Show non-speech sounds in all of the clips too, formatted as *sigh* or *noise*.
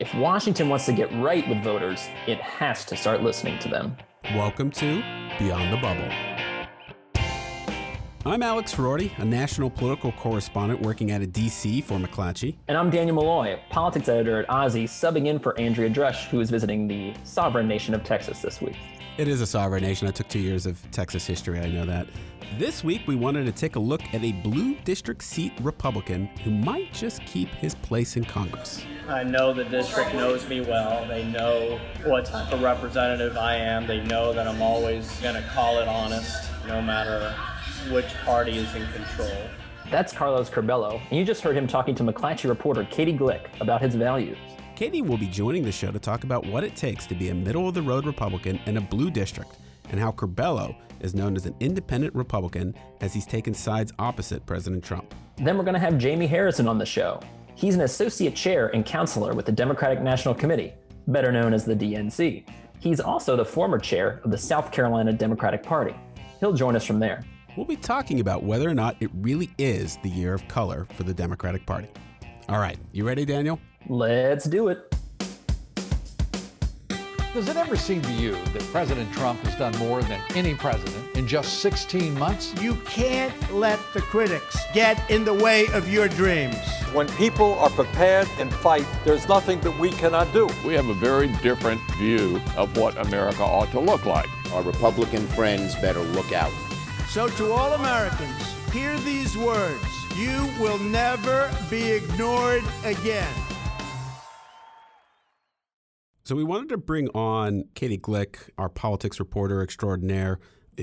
If Washington wants to get right with voters, it has to start listening to them. Welcome to Beyond the Bubble. I'm Alex Ferrorti, a national political correspondent working out of D.C. for McClatchy. And I'm Daniel Malloy, politics editor at OZY, subbing in for Andrea Drusch, who is visiting the sovereign nation of Texas this week. It is a sovereign nation. I took two years of Texas history, I know that. This week, we wanted to take a look at a blue district seat Republican who might just keep his place in Congress. I know the district knows me well. They know what type of representative I am. They know that I'm always going to call it honest, no matter which party is in control. That's Carlos Curbelo, and you just heard him talking to McClatchy reporter Katie Glueck about his values. Katie will be joining the show to talk about what it takes to be a middle of the road Republican in a blue district and how Curbelo is known as an independent Republican as he's taken sides opposite President Trump. Then we're going to have Jamie Harrison on the show. He's an associate chair and counselor with the Democratic National Committee, better known as the DNC. He's also the former chair of the South Carolina Democratic Party. He'll join us from there. We'll be talking about whether or not it really is the year of color for the Democratic Party. All right, you ready, Daniel? Let's do it. Does it ever seem to you that President Trump has done more than any president in just 16 months? You can't let the critics get in the way of your dreams. When people are prepared and fight, there's nothing that we cannot do. We have a very different view of what America ought to look like. Our Republican friends better look out. So, to all Americans, hear these words You will never be ignored again. So we wanted to bring on Katie Glueck, our politics reporter extraordinaire.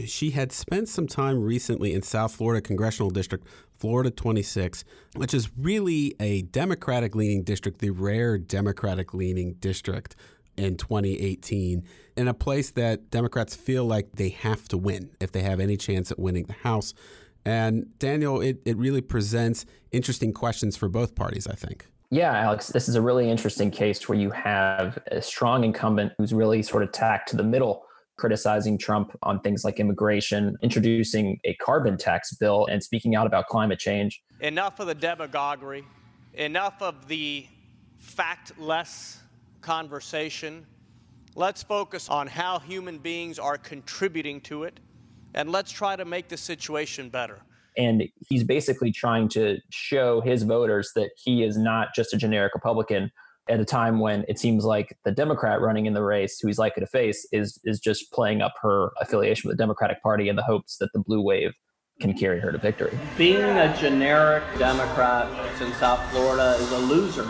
She had spent some time recently in South Florida Congressional District, Florida 26, which is really a Democratic leaning district, the rare Democratic leaning district in 2018, in a place that Democrats feel like they have to win if they have any chance at winning the House. And Daniel, it, it really presents interesting questions for both parties, I think. Yeah, Alex, this is a really interesting case where you have a strong incumbent who's really sort of tacked to the middle, criticizing Trump on things like immigration, introducing a carbon tax bill, and speaking out about climate change. Enough of the demagoguery, enough of the factless conversation. Let's focus on how human beings are contributing to it, and let's try to make the situation better. And he's basically trying to show his voters that he is not just a generic Republican at a time when it seems like the Democrat running in the race, who he's likely to face, is is just playing up her affiliation with the Democratic Party in the hopes that the blue wave can carry her to victory. Being a generic Democrat in South Florida is a loser.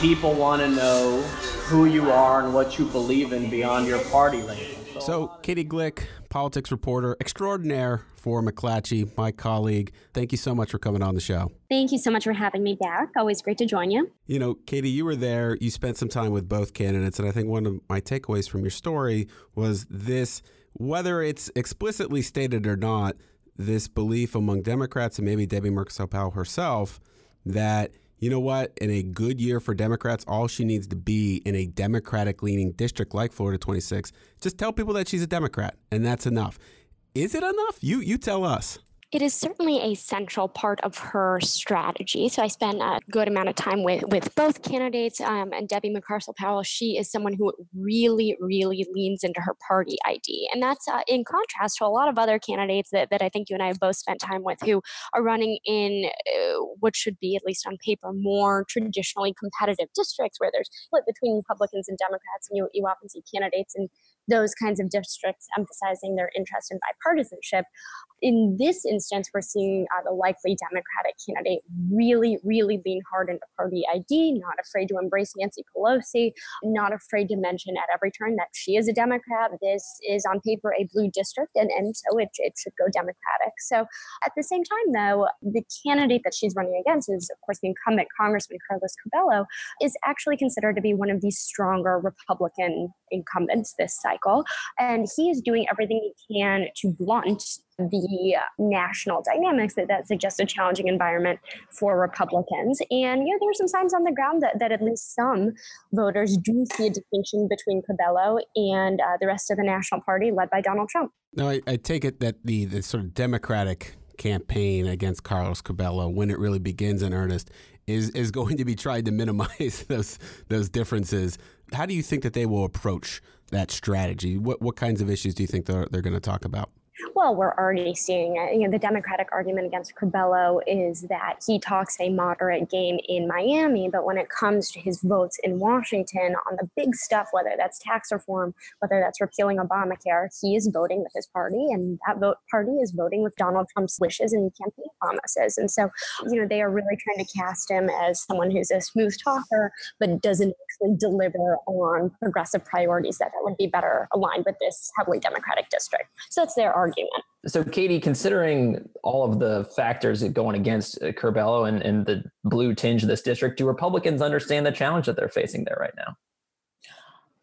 People want to know who you are and what you believe in beyond your party label. So, Katie Glueck, politics reporter extraordinaire for McClatchy, my colleague. Thank you so much for coming on the show. Thank you so much for having me back. Always great to join you. You know, Katie, you were there. You spent some time with both candidates, and I think one of my takeaways from your story was this whether it's explicitly stated or not, this belief among Democrats and maybe Debbie Mucarsel Powell herself that you know what? In a good year for Democrats, all she needs to be in a Democratic leaning district like Florida 26, just tell people that she's a Democrat, and that's enough. Is it enough? You you tell us. It is certainly a central part of her strategy. So I spent a good amount of time with, with both candidates. Um, and Debbie Mucarsel Powell, she is someone who really, really leans into her party ID. And that's uh, in contrast to a lot of other candidates that, that I think you and I have both spent time with who are running in uh, what should be, at least on paper, more traditionally competitive districts where there's split between Republicans and Democrats. And you, you often see candidates in those kinds of districts emphasizing their interest in bipartisanship. In this instance, we're seeing uh, the likely Democratic candidate really, really lean hard into party ID, not afraid to embrace Nancy Pelosi, not afraid to mention at every turn that she is a Democrat. This is on paper a blue district, and, and so it, it should go Democratic. So at the same time, though, the candidate that she's running against is, of course, the incumbent Congressman Carlos Curbelo, is actually considered to be one of the stronger Republican incumbents this cycle. And he is doing everything he can to blunt the national dynamics that, that suggest a challenging environment for Republicans. And you know, there are some signs on the ground that, that at least some voters do see a distinction between Curbelo and uh, the rest of the national party led by Donald Trump. Now, I, I take it that the, the sort of Democratic campaign against Carlos Curbelo, when it really begins in earnest, is is going to be trying to minimize *laughs* those those differences. How do you think that they will approach that strategy? What what kinds of issues do you think they're they're going to talk about? Well, we're already seeing it. You know, the Democratic argument against Curbelo is that he talks a moderate game in Miami, but when it comes to his votes in Washington on the big stuff, whether that's tax reform, whether that's repealing Obamacare, he is voting with his party, and that vote party is voting with Donald Trump's wishes and campaign promises. And so, you know, they are really trying to cast him as someone who's a smooth talker, but doesn't actually deliver on progressive priorities that, that would be better aligned with this heavily Democratic district. So that's their argument So, Katie, considering all of the factors going against uh, Curbelo and, and the blue tinge of this district, do Republicans understand the challenge that they're facing there right now?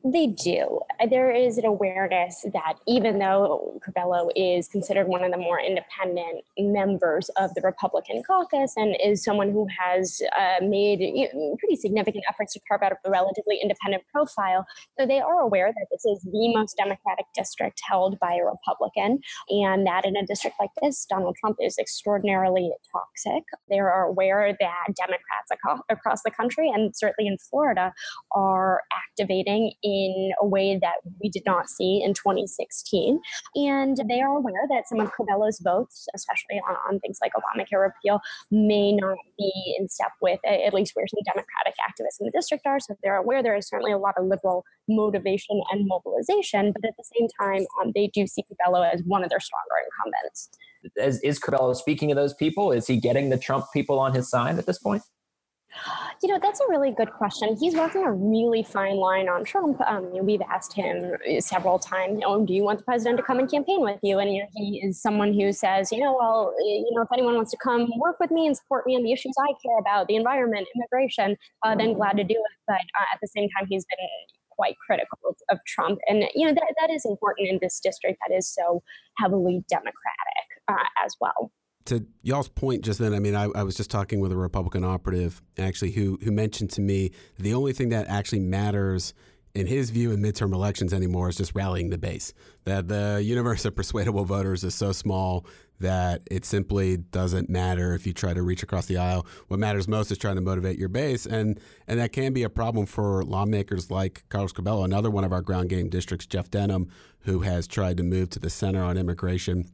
They do. There is an awareness that even though Curbelo is considered one of the more independent members of the Republican caucus and is someone who has uh, made you know, pretty significant efforts to carve out a relatively independent profile, so they are aware that this is the most Democratic district held by a Republican, and that in a district like this, Donald Trump is extraordinarily toxic. They are aware that Democrats across the country, and certainly in Florida, are activating in a way that we did not see in 2016. And they are aware that some of Curbelo's votes, especially on, on things like Obamacare repeal, may not be in step with at least where some Democratic activists in the district are. So they're aware there is certainly a lot of liberal motivation and mobilization, but at the same time, um, they do see Curbelo as one of their stronger incumbents. Is, is speaking of those people? Is he getting the Trump people on his side at this point? You know, that's a really good question. He's walking a really fine line on Trump. Um, we've asked him several times, "Oh, do you want the president to come and campaign with you?" And you know, he is someone who says, "You know, well, you know, if anyone wants to come work with me and support me on the issues I care about, the environment, immigration, uh, then glad to do it." But uh, at the same time, he's been quite critical of, of Trump, and you know that that is important in this district that is so heavily Democratic uh, as well to y'all's point just then, I mean, I, I, was just talking with a Republican operative actually who who mentioned to me the only thing that actually matters in his view in midterm elections anymore is just rallying the base. That the universe of persuadable voters is so small that it simply doesn't matter if you try to reach across the aisle. What matters most is trying to motivate your base, and and that can be a problem for lawmakers like Carlos Curbelo, another one of our ground game districts, Jeff Denham, who has tried to move to the center on immigration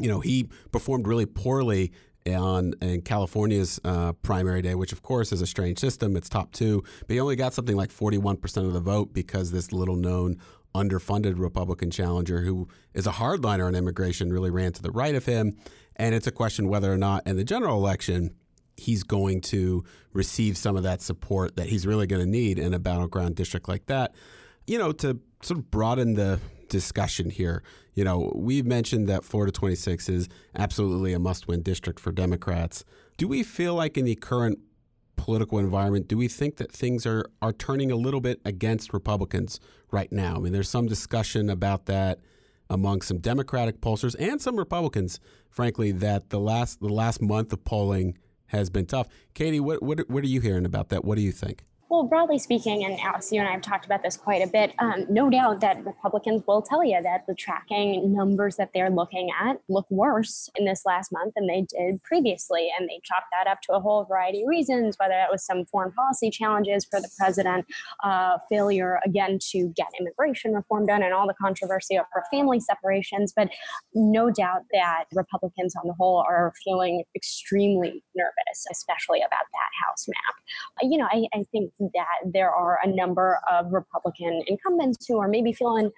you know, he performed really poorly on in California's uh, primary day, which of course is a strange system. It's top two, but he only got something like 41% of the vote because this little known underfunded Republican challenger who is a hardliner on immigration really ran to the right of him. And it's a question whether or not in the general election he's going to receive some of that support that he's really going to need in a battleground district like that. You know, to sort of broaden the discussion here. You know, we've mentioned that Florida 26 is absolutely a must win district for Democrats. Do we feel like in the current political environment, do we think that things are, are turning a little bit against Republicans right now? I mean, there's some discussion about that among some Democratic pollsters and some Republicans, frankly, that the last the last month of polling has been tough. Katie, what what, what are you hearing about that? What do you think? Well, broadly speaking, and Alex, you and I have talked about this quite a bit, um, no doubt that Republicans will tell you that the tracking numbers that they're looking at look worse in this last month than they did previously. And they chalk that up to a whole variety of reasons, whether that was some foreign policy challenges for the president, uh, failure, again, to get immigration reform done, and all the controversy over family separations. But no doubt that Republicans on the whole are feeling extremely nervous, especially about that House map. You know, I, I think that there are a number of Republican incumbents who are maybe feeling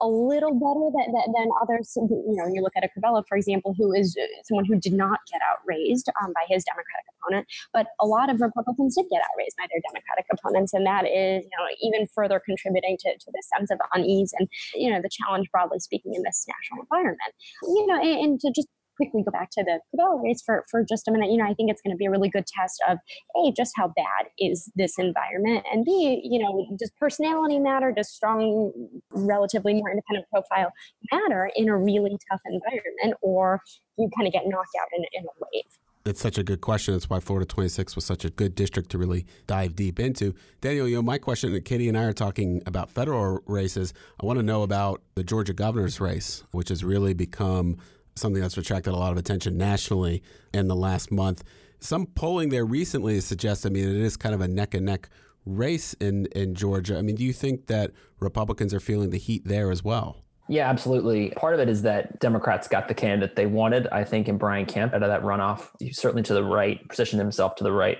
a little better than, than, others. You know, you look at a Curbelo, for example, who is someone who did not get outraised um, by his Democratic opponent, but a lot of Republicans did get outraised by their Democratic opponents, and that is, you know, even further contributing to, to this sense of unease and, you know, the challenge, broadly speaking, in this national environment. You know, and, and to just quickly go back to the Curbelo race for, for just a minute, you know, I think it's going to be a really good test of A, just how bad is this environment, and B, you know, does personality matter? Does strong, relatively more independent profile matter in a really tough environment, or you kind of get knocked out in, in a wave? It's such a good question. That's why Florida 26 was such a good district to really dive deep into. Daniel, you know, my question, that Katie and I are talking about federal races. I want to know about the Georgia governor's race, which has really become something that's attracted a lot of attention nationally in the last month. some polling there recently suggests, I mean, it is kind of a neck and neck race in, in Georgia. I mean, do you think that Republicans are feeling the heat there as well? Yeah, absolutely. Part of it is that Democrats got the candidate they wanted, I think, in Brian Kemp out of that runoff. He certainly to the right, positioned himself to the right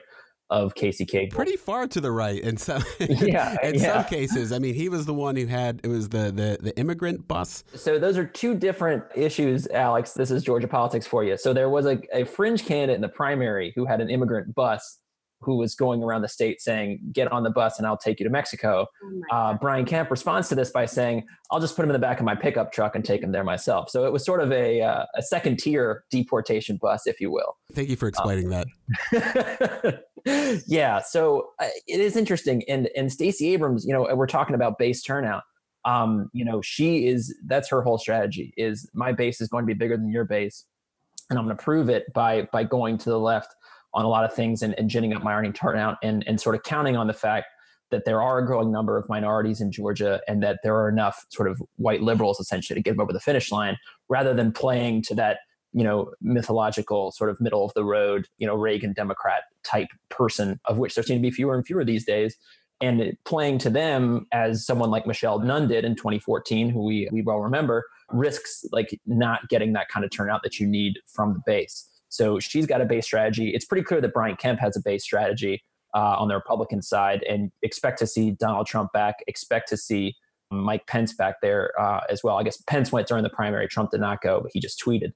of Casey Cagle. Pretty far to the right in some *laughs* yeah, *laughs* in yeah. some cases. I mean, he was the one who had it was the the the immigrant bus. So those are two different issues, Alex. This is Georgia politics for you. So there was a, a fringe candidate in the primary who had an immigrant bus who was going around the state saying, "Get on the bus and I'll take you to Mexico." Oh uh, Brian Kemp responds to this by saying, "I'll just put him in the back of my pickup truck and take him there myself." So it was sort of a uh, a second tier deportation bus, if you will. Thank you for explaining um, that. *laughs* *laughs* yeah, so uh, it is interesting, and and Stacey Abrams, you know, we're talking about base turnout. Um, you know, she is that's her whole strategy is my base is going to be bigger than your base, and I'm going to prove it by by going to the left on a lot of things and, and ginning up my earning turnout and, and sort of counting on the fact that there are a growing number of minorities in Georgia and that there are enough sort of white liberals essentially to get them over the finish line rather than playing to that you know mythological sort of middle of the road you know Reagan Democrat type person of which there seem to be fewer and fewer these days and playing to them as someone like Michelle Nunn did in 2014 who we we well remember risks like not getting that kind of turnout that you need from the base so she's got a base strategy. It's pretty clear that Brian Kemp has a base strategy uh, on the Republican side, and expect to see Donald Trump back. Expect to see Mike Pence back there uh, as well. I guess Pence went during the primary. Trump did not go, but he just tweeted.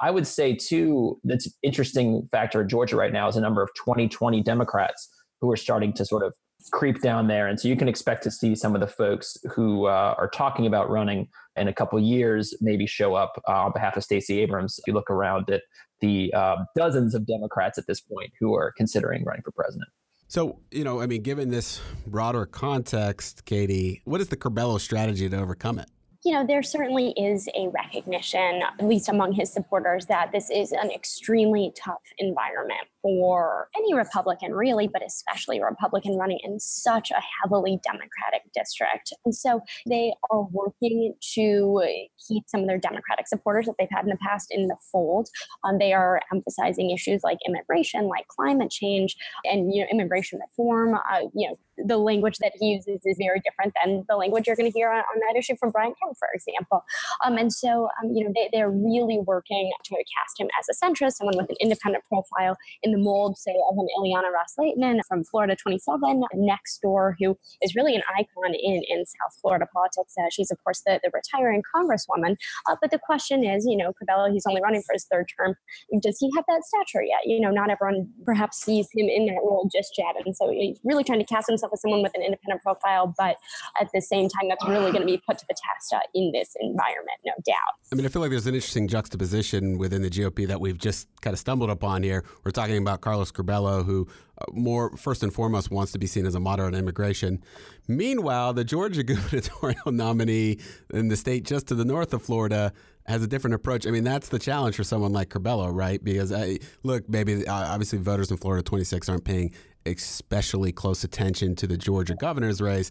I would say too that's interesting factor in Georgia right now is a number of 2020 Democrats who are starting to sort of creep down there, and so you can expect to see some of the folks who uh, are talking about running in a couple years maybe show up uh, on behalf of Stacey Abrams. If you look around at the uh, dozens of Democrats at this point who are considering running for president. So, you know, I mean, given this broader context, Katie, what is the Curbelo strategy to overcome it? You know, there certainly is a recognition, at least among his supporters, that this is an extremely tough environment for any Republican, really, but especially a Republican running in such a heavily Democratic district. And so they are working to keep some of their Democratic supporters that they've had in the past in the fold. Um, they are emphasizing issues like immigration, like climate change, and you know, immigration reform. Uh, you know, the language that he uses is very different than the language you're going to hear on, on, that issue from Brian Kemp, for example. Um, and so, um, you know, they, they're really working to cast him as a centrist, someone with an independent profile in the mold, say, of an Ileana Ros-Lehtinen from Florida 27 next door, who is really an icon in, in South Florida politics. Uh, she's, of course, the, the retiring congresswoman. Uh, but the question is, you know, Curbelo, he's only running for his third term. Does he have that stature yet? You know, not everyone perhaps sees him in that role just yet. And so he's really trying to cast himself as someone with an independent profile, but at the same time, that's really going to be put to the test uh, in this environment, no doubt. I mean, I feel like there's an interesting juxtaposition within the GOP that we've just kind of stumbled upon here. We're talking about Carlos Curbelo, who uh, more first and foremost wants to be seen as a moderate on immigration. Meanwhile, the Georgia *laughs* gubernatorial nominee in the state just to the north of Florida has a different approach. I mean, that's the challenge for someone like Curbelo, right? Because I, look, maybe uh, obviously voters in Florida 26 aren't paying especially close attention to the Georgia governor's race.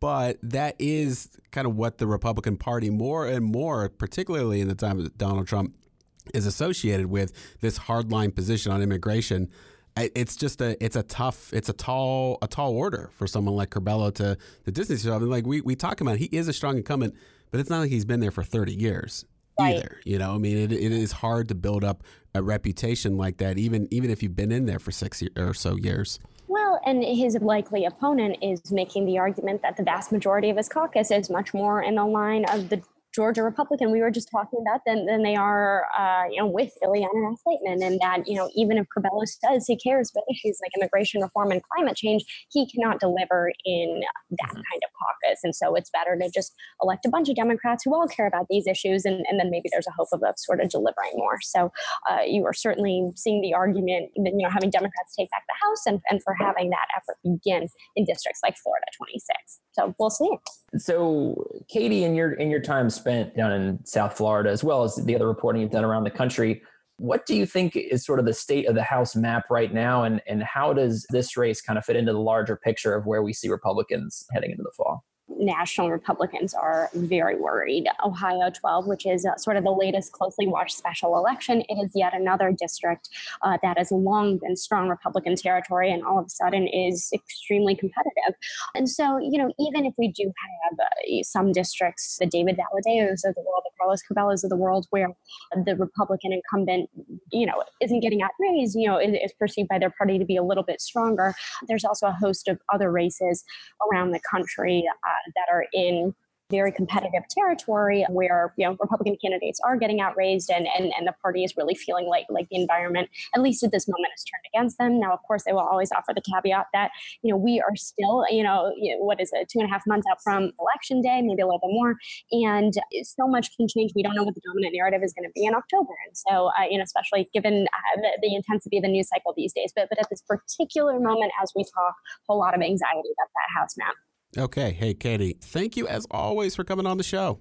But that is kind of what the Republican Party more and more, particularly in the time of Donald Trump, is associated with this hardline position on immigration. It's just a it's a tough it's a tall a tall order for someone like Curbelo to the distance himself. And like we we talk about, he is a strong incumbent, but it's not like he's been there for thirty years right. either. You know, I mean, it, it is hard to build up a reputation like that, even even if you've been in there for six or so years. Well, and his likely opponent is making the argument that the vast majority of his caucus is much more in the line of the Georgia Republican we were just talking about than, than they are, uh, you know, with Ileana Ros-Lehtinen. And that, you know, even if Curbelo says he cares about issues like immigration reform and climate change, he cannot deliver in that mm-hmm. kind of caucus. And so it's better to just elect a bunch of Democrats who all care about these issues. And, and then maybe there's a hope of, of sort of delivering more. So uh, you are certainly seeing the argument that, you know, having Democrats take back the House and, and for having that effort begin in districts like Florida 26. So we'll see. So Katie, in your in your time spent down in South Florida, as well as the other reporting you've done around the country, what do you think is sort of the state of the House map right now, and and how does this race kind of fit into the larger picture of where we see Republicans heading into the fall? National Republicans are very worried. Ohio 12, which is uh, sort of the latest closely watched special election, it is yet another district uh, that has long been strong Republican territory and all of a sudden is extremely competitive. And so, you know, even if we do have uh, some districts, the David Valadaos of the world, the Carlos Curbelos of the world, where the Republican incumbent, you know, isn't getting outraised, you know, is, is perceived by their party to be a little bit stronger. There's also a host of other races around the country uh, that are in very competitive territory where you know Republican candidates are getting outraised and, and and the party is really feeling like like the environment at least at this moment is turned against them. Now, of course, they will always offer the caveat that you know we are still you know what is it two and a half months out from election day, maybe a little bit more, and so much can change. We don't know what the dominant narrative is going to be in October, and so uh, you know especially given uh, the, the intensity of the news cycle these days. But but at this particular moment, as we talk, a whole lot of anxiety about that house map. Okay. Hey, Katie, thank you as always for coming on the show.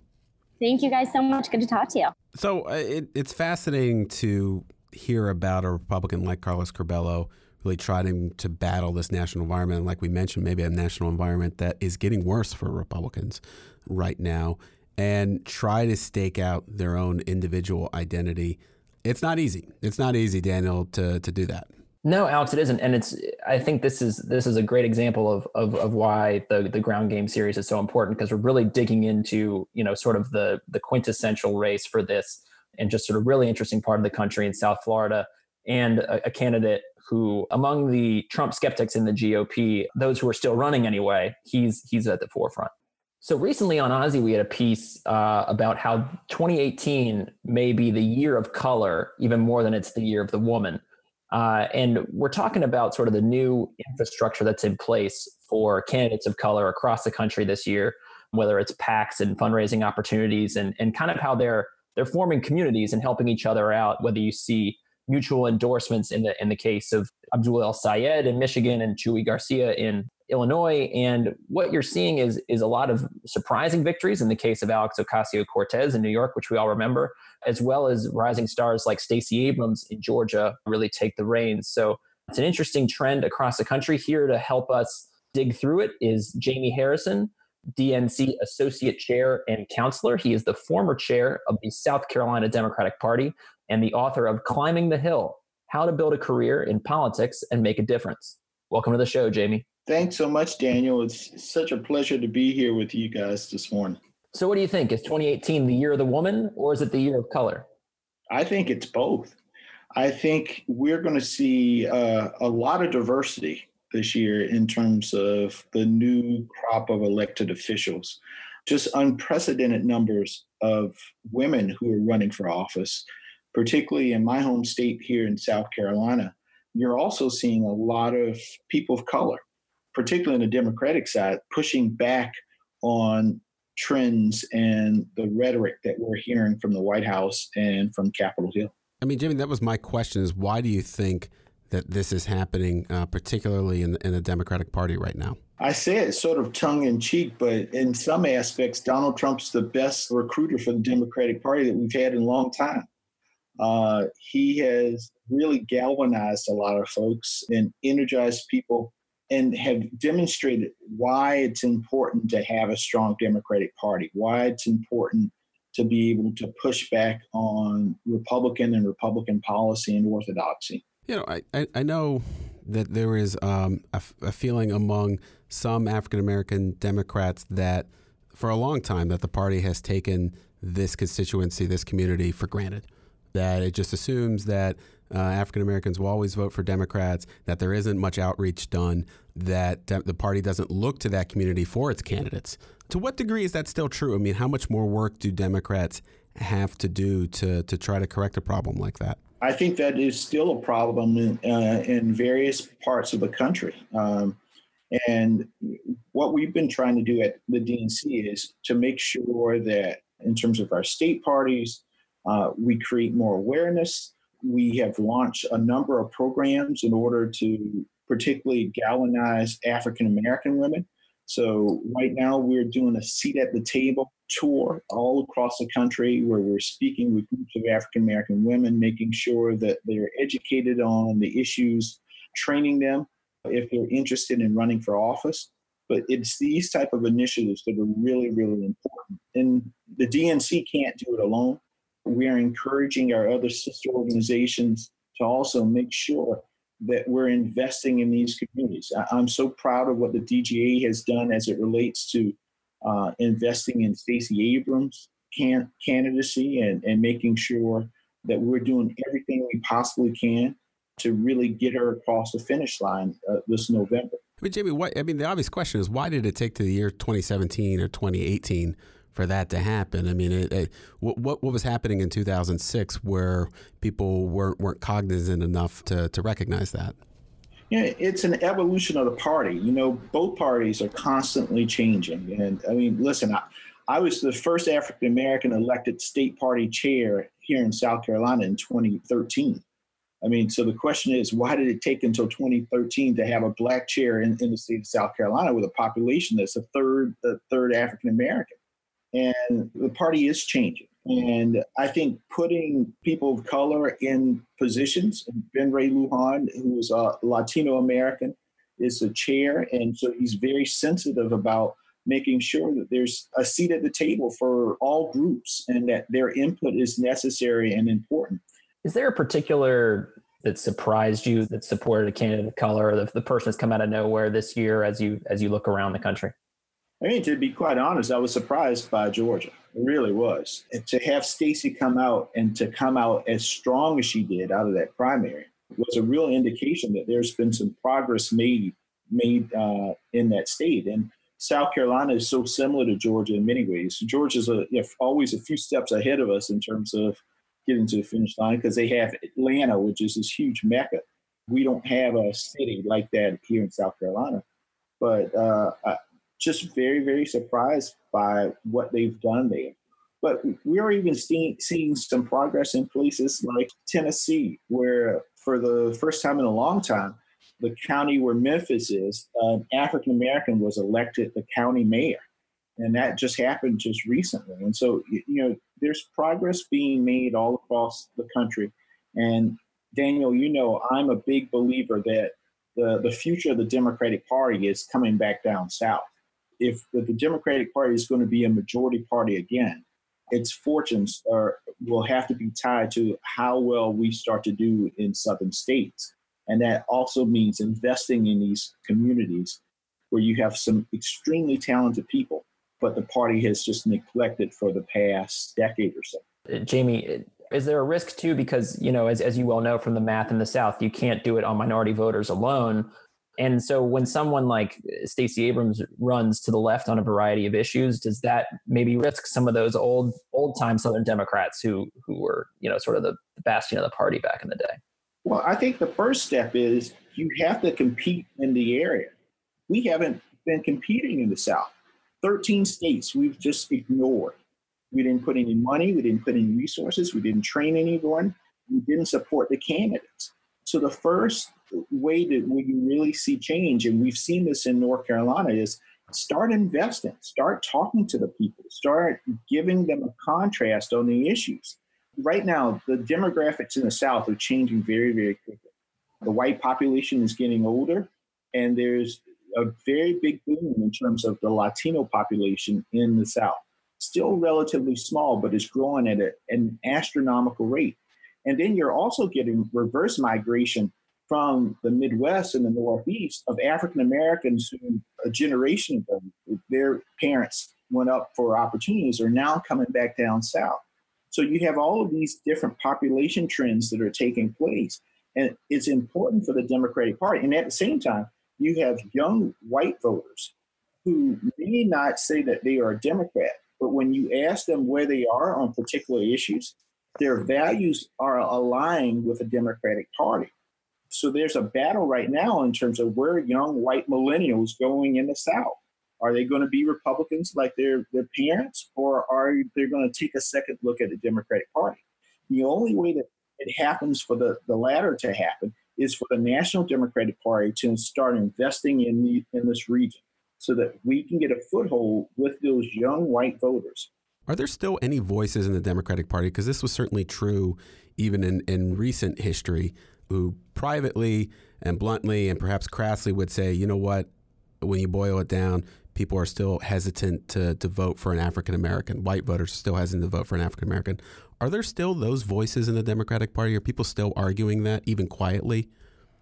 Thank you guys so much. Good to talk to you. So uh, it, it's fascinating to hear about a Republican like Carlos Curbelo really trying to battle this national environment. And like we mentioned, maybe a national environment that is getting worse for Republicans right now and try to stake out their own individual identity. It's not easy. It's not easy, Daniel, to, to do that. No, Alex, it isn't, and it's. I think this is this is a great example of of, of why the the ground game series is so important because we're really digging into you know sort of the the quintessential race for this and just sort of really interesting part of the country in South Florida and a, a candidate who among the Trump skeptics in the GOP, those who are still running anyway, he's he's at the forefront. So recently on OZY, we had a piece uh, about how 2018 may be the year of color, even more than it's the year of the woman. Uh, and we're talking about sort of the new infrastructure that's in place for candidates of color across the country this year, whether it's PACs and fundraising opportunities, and and kind of how they're they're forming communities and helping each other out. Whether you see mutual endorsements in the in the case of Abdul El Sayed in Michigan and Chuy Garcia in Illinois. And what you're seeing is is a lot of surprising victories in the case of Alex Ocasio Cortez in New York, which we all remember, as well as rising stars like Stacey Abrams in Georgia really take the reins. So it's an interesting trend across the country. Here to help us dig through it is Jamie Harrison. DNC Associate Chair and Counselor. He is the former chair of the South Carolina Democratic Party and the author of Climbing the Hill How to Build a Career in Politics and Make a Difference. Welcome to the show, Jamie. Thanks so much, Daniel. It's such a pleasure to be here with you guys this morning. So, what do you think? Is 2018 the year of the woman or is it the year of color? I think it's both. I think we're going to see uh, a lot of diversity this year in terms of the new crop of elected officials. Just unprecedented numbers of women who are running for office, particularly in my home state here in South Carolina. You're also seeing a lot of people of color particularly in the Democratic side, pushing back on trends and the rhetoric that we're hearing from the White House and from Capitol Hill. I mean, Jimmy, that was my question: is why do you think that this is happening, uh, particularly in the, in the Democratic Party right now? I say it sort of tongue in cheek, but in some aspects, Donald Trump's the best recruiter for the Democratic Party that we've had in a long time. Uh, he has really galvanized a lot of folks and energized people and have demonstrated why it's important to have a strong Democratic Party, why it's important to be able to push back on Republican and Republican policy and orthodoxy. You know, I, I know that there is um, a, a feeling among some African American Democrats that for a long time that the party has taken this constituency, this community for granted. That it just assumes that uh, African Americans will always vote for Democrats, that there isn't much outreach done, that the party doesn't look to that community for its candidates. To what degree is that still true? I mean, how much more work do Democrats have to do to, to try to correct a problem like that? I think that is still a problem in, uh, in various parts of the country. Um, and what we've been trying to do at the DNC is to make sure that, in terms of our state parties, uh, we create more awareness we have launched a number of programs in order to particularly galvanize African American women. So, right now, we're doing a seat at the table tour all across the country where we're speaking with groups of African American women, making sure that they're educated on the issues, training them if they're interested in running for office. But it's these type of initiatives that are really, really important. And the DNC can't do it alone. We are encouraging our other sister organizations to also make sure that we're investing in these communities. I'm so proud of what the DGA has done as it relates to uh, investing in Stacey Abrams' can- candidacy and, and making sure that we're doing everything we possibly can to really get her across the finish line uh, this November. But Jamie, what, I mean, the obvious question is why did it take to the year 2017 or 2018 for that to happen? I mean, it, it, what, what was happening in 2006 where people weren't weren't cognizant enough to to recognize that? Yeah, it's an evolution of the party. You know, both parties are constantly changing, and I mean, listen, I, I was the first African American elected state party chair here in South Carolina in 2013. I mean, so the question is, why did it take until 2013 to have a black chair in, in the state of South Carolina with a population that's a third, a third African American? And the party is changing. And I think putting people of color in positions, Ben Ray Lujan, who is a Latino American, is a chair. And so he's very sensitive about making sure that there's a seat at the table for all groups and that their input is necessary and important. Is there a particular that surprised you that supported a candidate of color, the, the person that's come out of nowhere this year as you as you look around the country? I mean, to be quite honest, I was surprised by Georgia. It really was. And to have Stacey come out and to come out as strong as she did out of that primary was a real indication that there's been some progress made made uh, in that state. And South Carolina is so similar to Georgia in many ways. Georgia's a, you know, always a few steps ahead of us in terms of getting to the finish line because they have Atlanta, which is this huge mecca. We don't have a city like that here in South Carolina. But uh, just very, very surprised by what they've done there. But we are even seeing, seeing some progress in places like Tennessee, where for the first time in a long time, the county where Memphis is, an African American was elected the county mayor. And that just happened just recently. And so, you know, there's progress being made all across the country. And Daniel, you know, I'm a big believer that the, the future of the Democratic Party is coming back down south if the Democratic Party is going to be a majority party again, its fortunes are will have to be tied to how well we start to do in southern states. And that also means investing in these communities where you have some extremely talented people, but the party has just neglected for the past decade or so. Jamie, is there a risk too? Because, you know, as, as you well know from the math in the South, you can't do it on minority voters alone. And so when someone like uh, Stacey Abrams runs to the left on a variety of issues, does that maybe risk some of those old old time Southern Democrats who who were, you know, sort of the, the bastion of the party back in the day? Well, I think the first step is you have to compete in the area. We haven't been competing in the South. 13 states we've just ignored. We didn't put any money, we didn't put any resources, we didn't train anyone, we didn't support the candidates. So the first way that we really see change, and we've seen this in North Carolina, is start investing, start talking to the people, start giving them a contrast on the issues. Right now, the demographics in the South are changing very, very quickly. The white population is getting older, and there's a very big boom in terms of the Latino population in the South. Still relatively small, but it's growing at a, an astronomical rate. And then you're also getting reverse migration from the Midwest and the Northeast of African Americans who a generation ago, their parents went up for opportunities are now coming back down south. So you have all of these different population trends that are taking place. And it's important for the Democratic Party. And at the same time, you have young white voters who may not say that they are a Democrat, but when you ask them where they are on particular issues, their values are aligned with the Democratic Party. So there's a battle right now in terms of where young white millennials going in the South. Are they going to be Republicans like their, their parents, or are they going to take a second look at the Democratic Party? The only way that it happens for the, the latter to happen is for the National Democratic Party to start investing in the, in this region so that we can get a foothold with those young white voters. Are there still any voices in the Democratic Party? Because this was certainly true even in, in recent history who privately and bluntly and perhaps crassly would say, you know what, when you boil it down, people are still hesitant to, to vote for an African American. White voters are still hesitant to vote for an African American. Are there still those voices in the Democratic Party? Are people still arguing that, even quietly?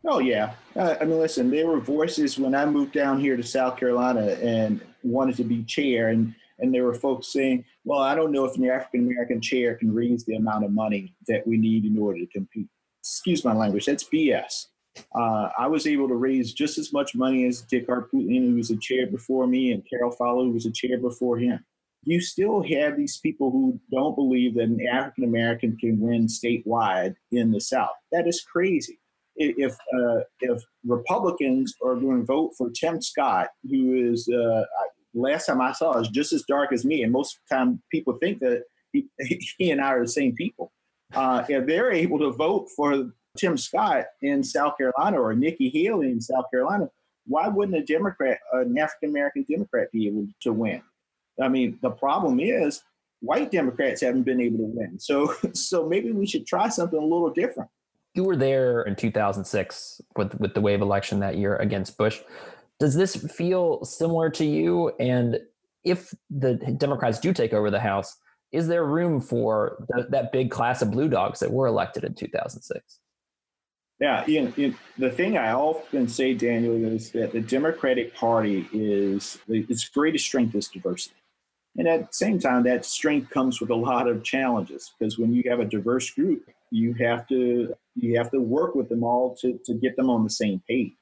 Oh yeah, uh, I mean, listen, there were voices when I moved down here to South Carolina and wanted to be chair, and and there were folks saying, "Well, I don't know if an African American chair can raise the amount of money that we need in order to compete." Excuse my language. That's BS. Uh, I was able to raise just as much money as Dick Harpootlian, who was a chair before me, and Carol Fowler, who was a chair before him. You still have these people who don't believe that an African American can win statewide in the South. That is crazy if uh, if Republicans are going to vote for Tim Scott, who is uh, last time I saw is just as dark as me, and most time people think that he, *laughs* he and I are the same people. Uh, if they're able to vote for Tim Scott in South Carolina or Nikki Haley in South Carolina, why wouldn't a Democrat, an African American Democrat, be able to win? I mean, the problem is white Democrats haven't been able to win. So, *laughs* so maybe we should try something a little different you were there in 2006 with with the wave election that year against Bush. Does this feel similar to you? And if the Democrats do take over the House, is there room for the, that big class of blue dogs that were elected in 2006? Yeah, Ian, Ian, the thing I often say, Daniel, is that the Democratic Party is its greatest strength is diversity. And at the same time, that strength comes with a lot of challenges because when you have a diverse group, you have to you have to work with them all to, to get them on the same page.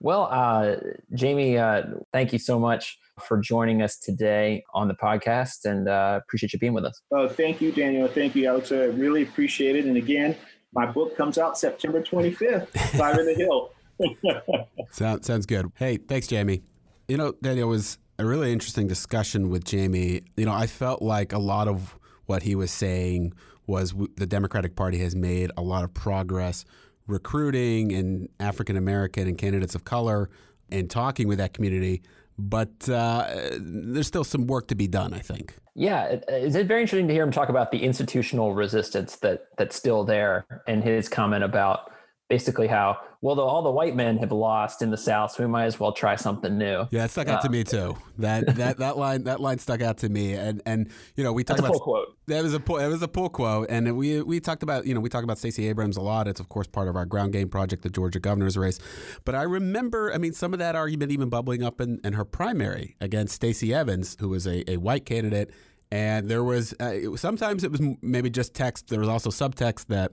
Well, uh, Jamie, uh, thank you so much for joining us today on the podcast and uh, appreciate you being with us. Oh, thank you, Daniel. Thank you, Alex. I really appreciate it. And again, my book comes out September 25th, Climbing *laughs* the Hill. *laughs* sounds, sounds good. Hey, thanks, Jamie. You know, Daniel, was a really interesting discussion with Jamie. You know, I felt like a lot of what he was saying was the Democratic Party has made a lot of progress recruiting and African American and candidates of color and talking with that community. But uh, there's still some work to be done, I think. Yeah, is it very interesting to hear him talk about the institutional resistance that that's still there, and his comment about basically how well the, all the white men have lost in the south so we might as well try something new. Yeah it stuck out uh, to me too. That *laughs* that that line that line stuck out to me. And and you know we talked about quote. That was a it was a pull quote. And we we talked about you know we talk about Stacey Abrams a lot. It's of course part of our ground game project the Georgia governor's race. But I remember I mean some of that argument even bubbling up in, in her primary against Stacey Evans who was a, a white candidate. And there was uh, sometimes it was maybe just text there was also subtext that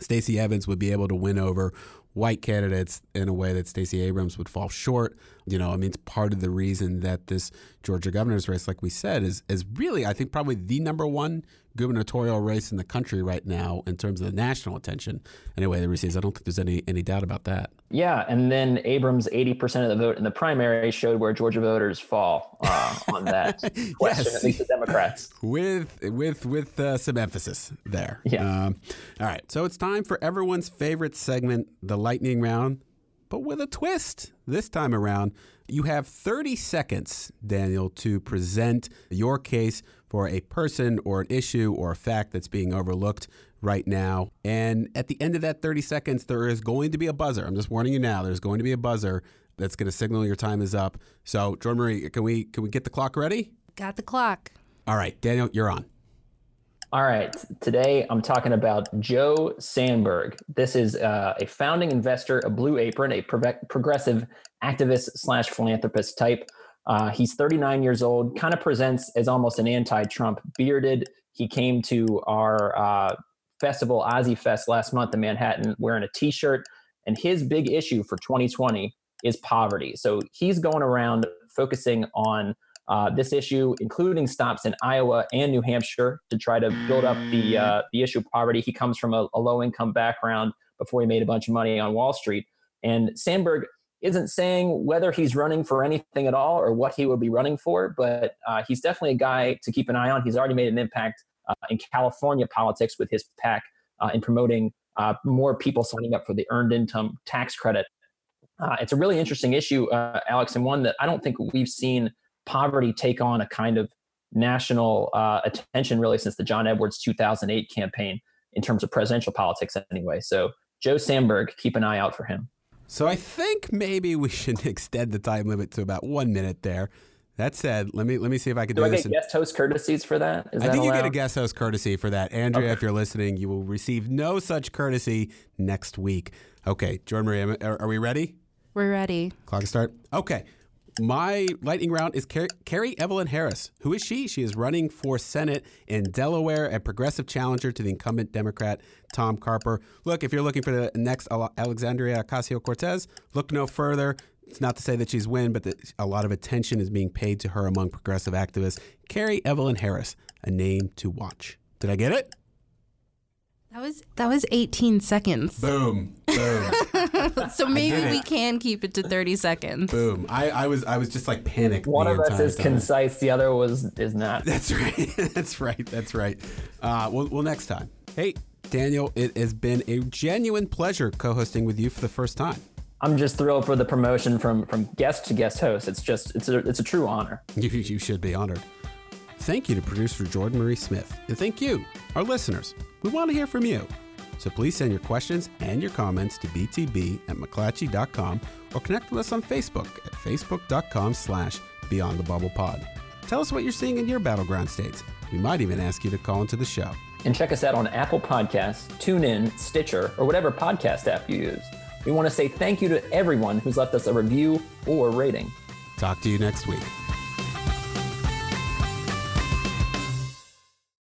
Stacey Evans would be able to win over white candidates in a way that Stacey Abrams would fall short. You know, I mean, it's part of the reason that this Georgia governor's race, like we said, is is really, I think, probably the number one gubernatorial race in the country right now in terms of the national attention. Anyway, the receives. I don't think there's any any doubt about that. Yeah, and then Abrams' 80% of the vote in the primary showed where Georgia voters fall uh, on that *laughs* question, yes. at least the Democrats. With with with uh, some emphasis there. Yeah. Um, all right, so it's time for everyone's favorite segment, the lightning round, but with a twist this time around. You have 30 seconds, Daniel, to present your case for a person or an issue or a fact that's being overlooked right now. And at the end of that 30 seconds, there is going to be a buzzer. I'm just warning you now. There's going to be a buzzer that's going to signal your time is up. So, Jordan Marie, can we can we get the clock ready? Got the clock. All right, Daniel, you're on. All right. Today I'm talking about Joe Sanberg. This is uh, a founding investor, a Blue Apron, a pro- progressive activist slash philanthropist type. Uh, he's 39 years old, kind of presents as almost an anti Trump, bearded. He came to our uh, festival, OZY Fest, last month in Manhattan wearing a t shirt. And his big issue for 2020 is poverty. So he's going around focusing on uh, this issue, including stops in Iowa and New Hampshire to try to build up the uh, the issue of poverty. He comes from a, a low income background before he made a bunch of money on Wall Street. And Sanberg isn't saying whether he's running for anything at all or what he would be running for, but uh, he's definitely a guy to keep an eye on. He's already made an impact uh, in California politics with his PAC uh, in promoting uh, more people signing up for the earned income tax credit. Uh, it's a really interesting issue, uh, Alex, and one that I don't think we've seen poverty take on a kind of national uh, attention really since the John Edwards 2008 campaign in terms of presidential politics, anyway. So, Joe Sanberg, keep an eye out for him. So I think maybe we should *laughs* extend the time limit to about one minute there. That said, let me let me see if I can do, do, I this. get guest host courtesies for that? Is that I that think allowed? you get a guest host courtesy for that, Andrea. Okay. If you're listening, you will receive no such courtesy next week. Okay, Jordan Marie, are, are we ready? We're ready. Clock start. Okay. My lightning round is Car- Kerri Evelyn Harris. Who is she? She is running for Senate in Delaware, a progressive challenger to the incumbent Democrat Tom Carper. Look, if you're looking for the next Alexandria Ocasio Cortez, look no further. It's not to say that she's win, but a lot of attention is being paid to her among progressive activists. Kerri Evelyn Harris, a name to watch. Did I get it? That was that was 18 seconds. Boom. Boom. *laughs* so maybe we can keep it to 30 seconds. Boom. I, I was I was just like panicked. One the of us is time. concise, the other was is not. *laughs* That's right. *laughs* That's right. That's right. Uh, well, well, next time. Hey, Daniel, it has been a genuine pleasure co-hosting with you for the first time. I'm just thrilled for the promotion from from guest to guest host. It's just it's a it's a true honor. You, you should be honored. Thank you to producer Jordan Marie Smith. And thank you, our listeners. We want to hear from you. So please send your questions and your comments to btb at mcclatchy.com or connect with us on Facebook at facebook.com slash beyond the bubble pod. Tell us what you're seeing in your battleground states. We might even ask you to call into the show. And check us out on Apple Podcasts, TuneIn, Stitcher, or whatever podcast app you use. We want to say thank you to everyone who's left us a review or rating. Talk to you next week.